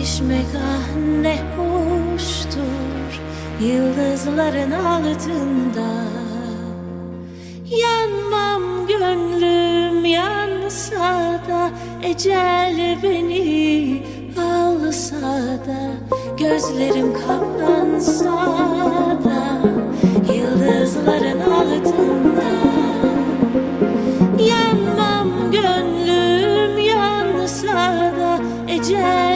sevişmek ah ne hoştur Yıldızların altında. Yanmam gönlüm yansa da Ecel beni alsa da Gözlerim kapansa da Yıldızların altında. Yanmam gönlüm yansa da Ecel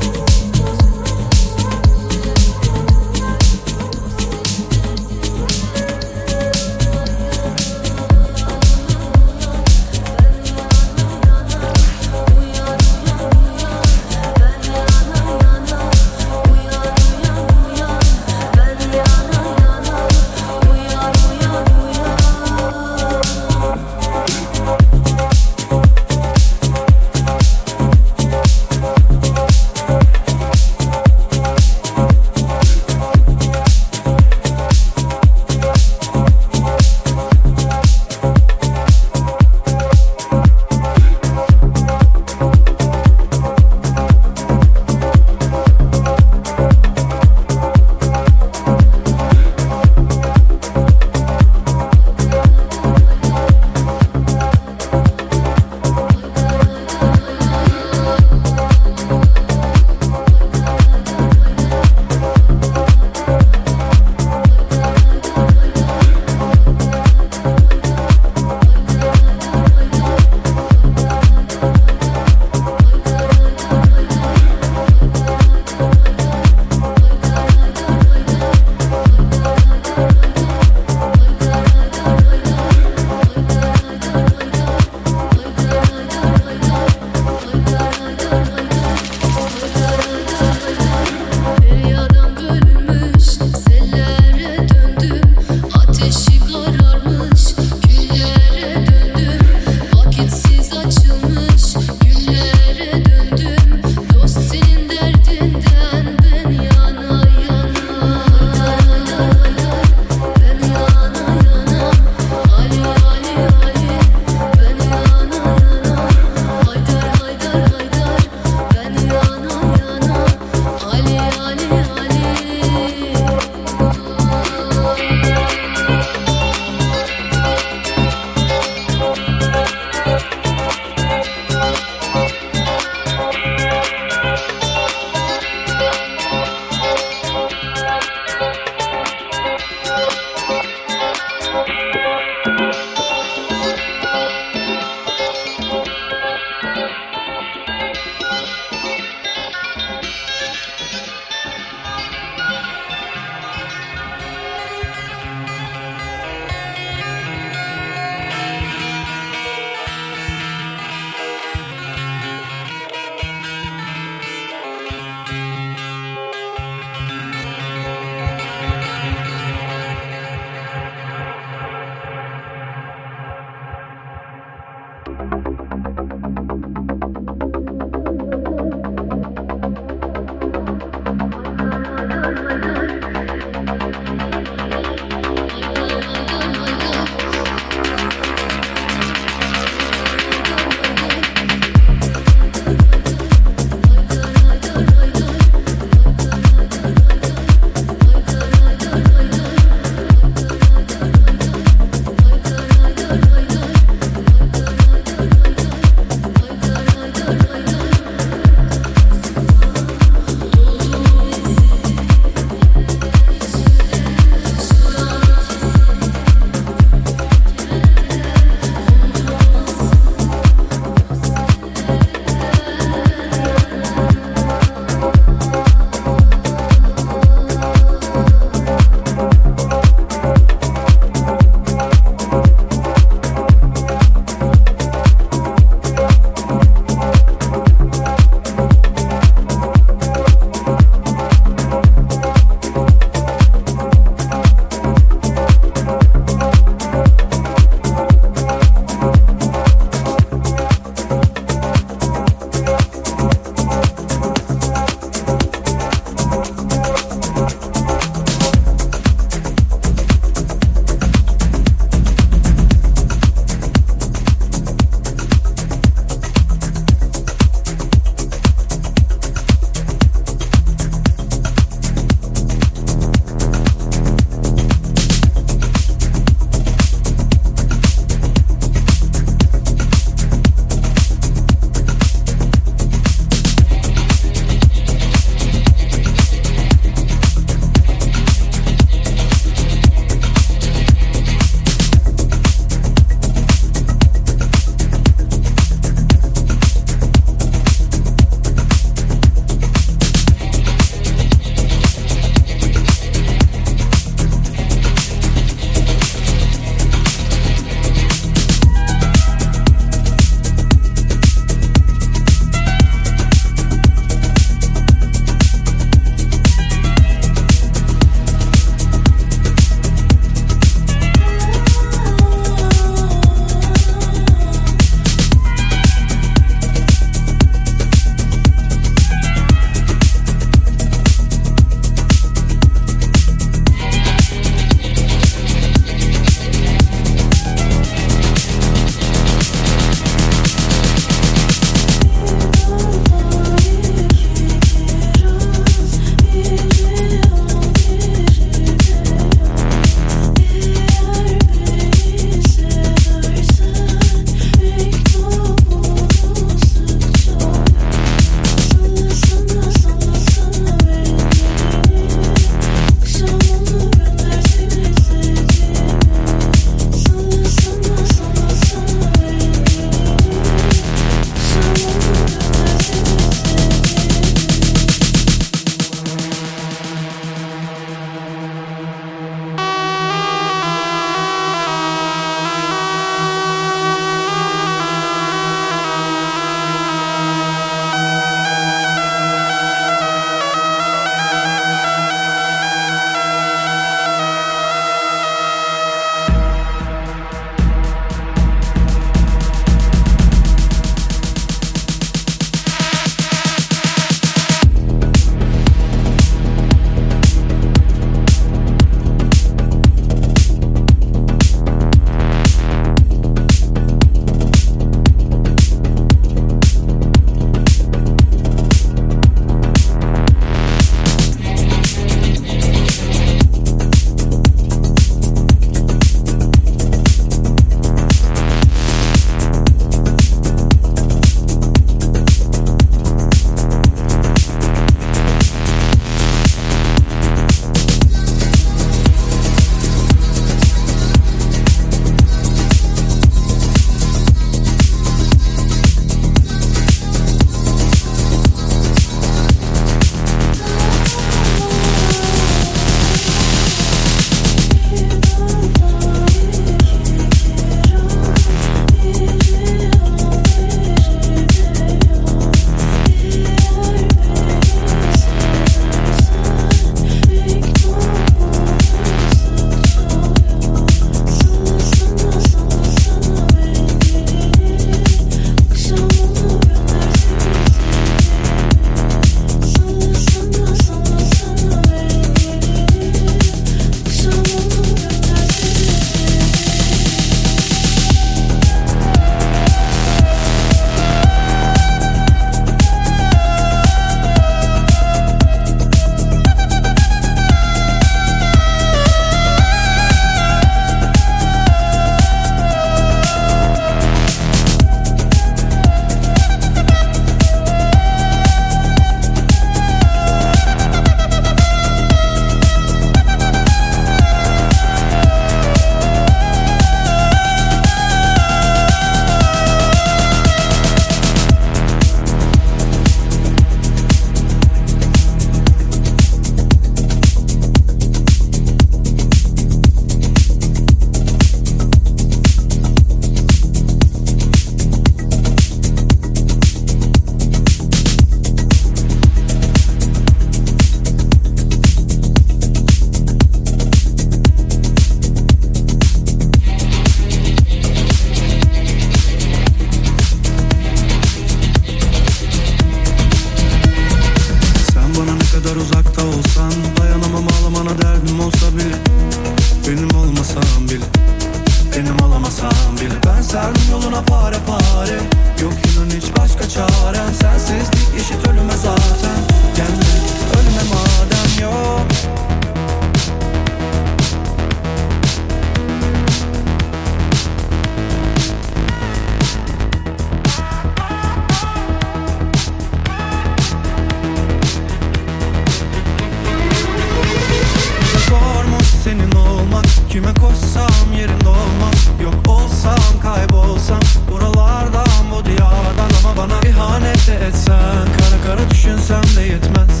Kime koşsam yerimde olmaz Yok olsam kaybolsam Buralardan bu diyardan. Ama bana ihanet etsen Kara kara düşünsem de yetmez.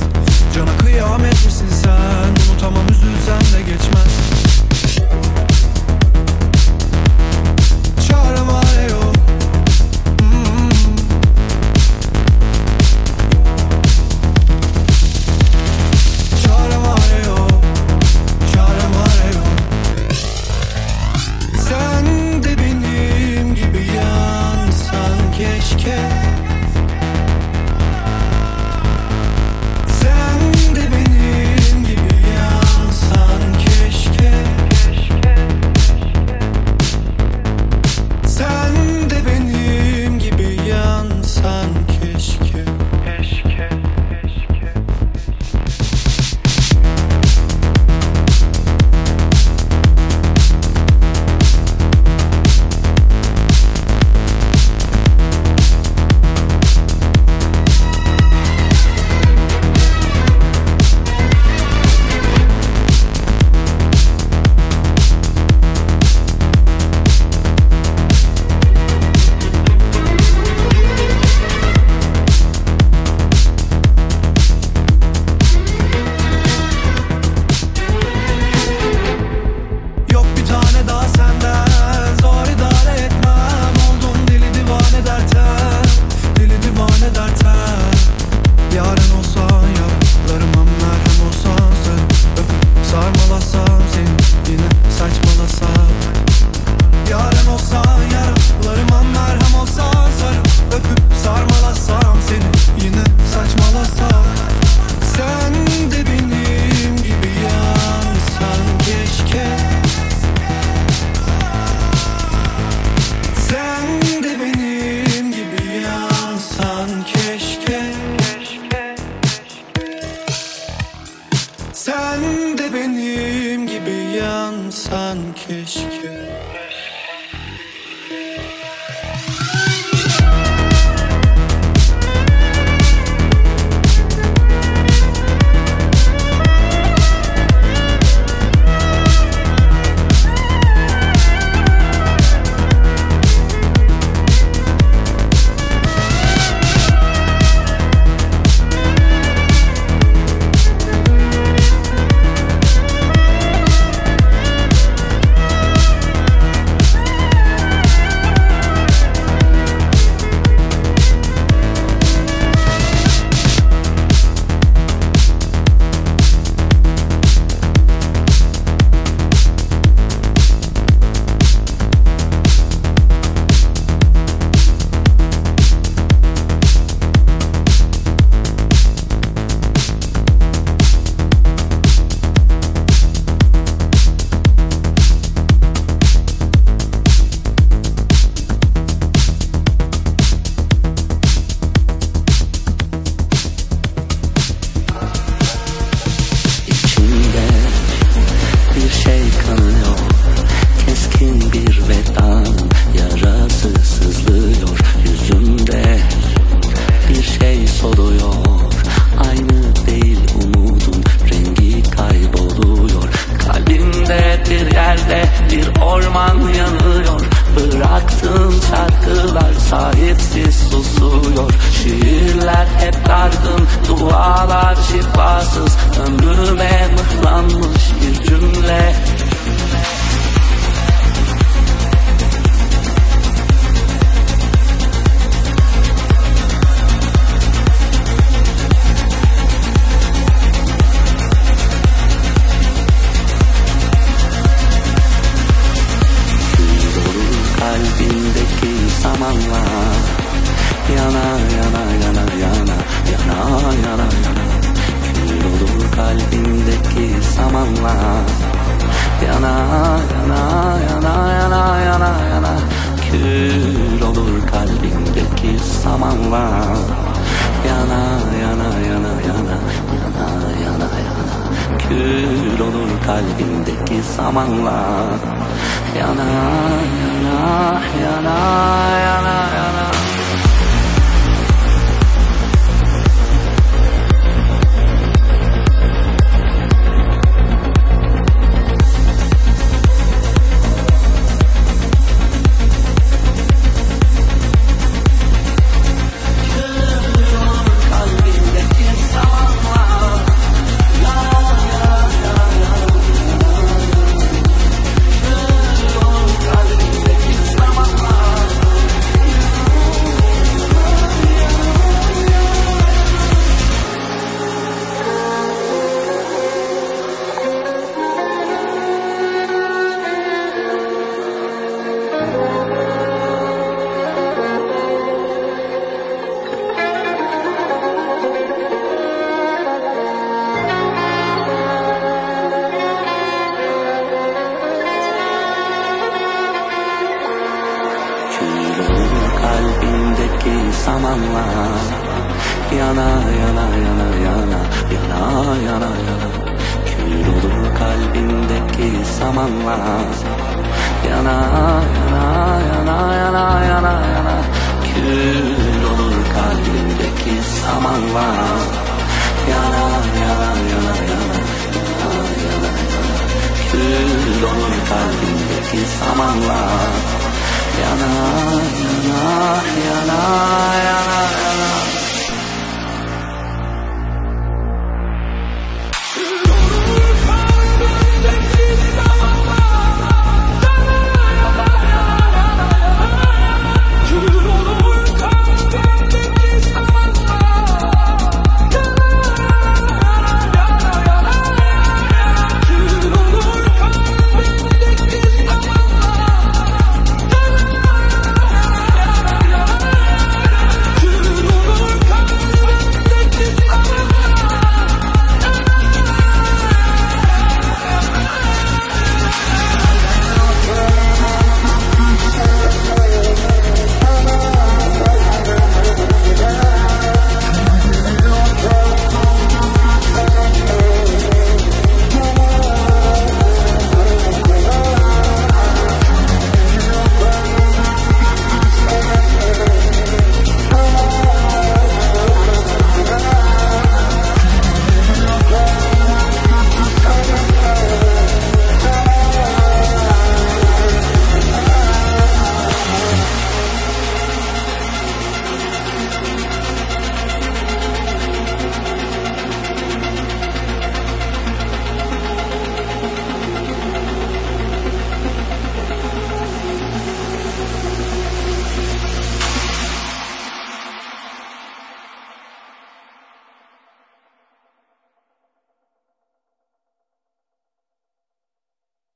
Cana kıyamet misin sen? Unutamam üzülsem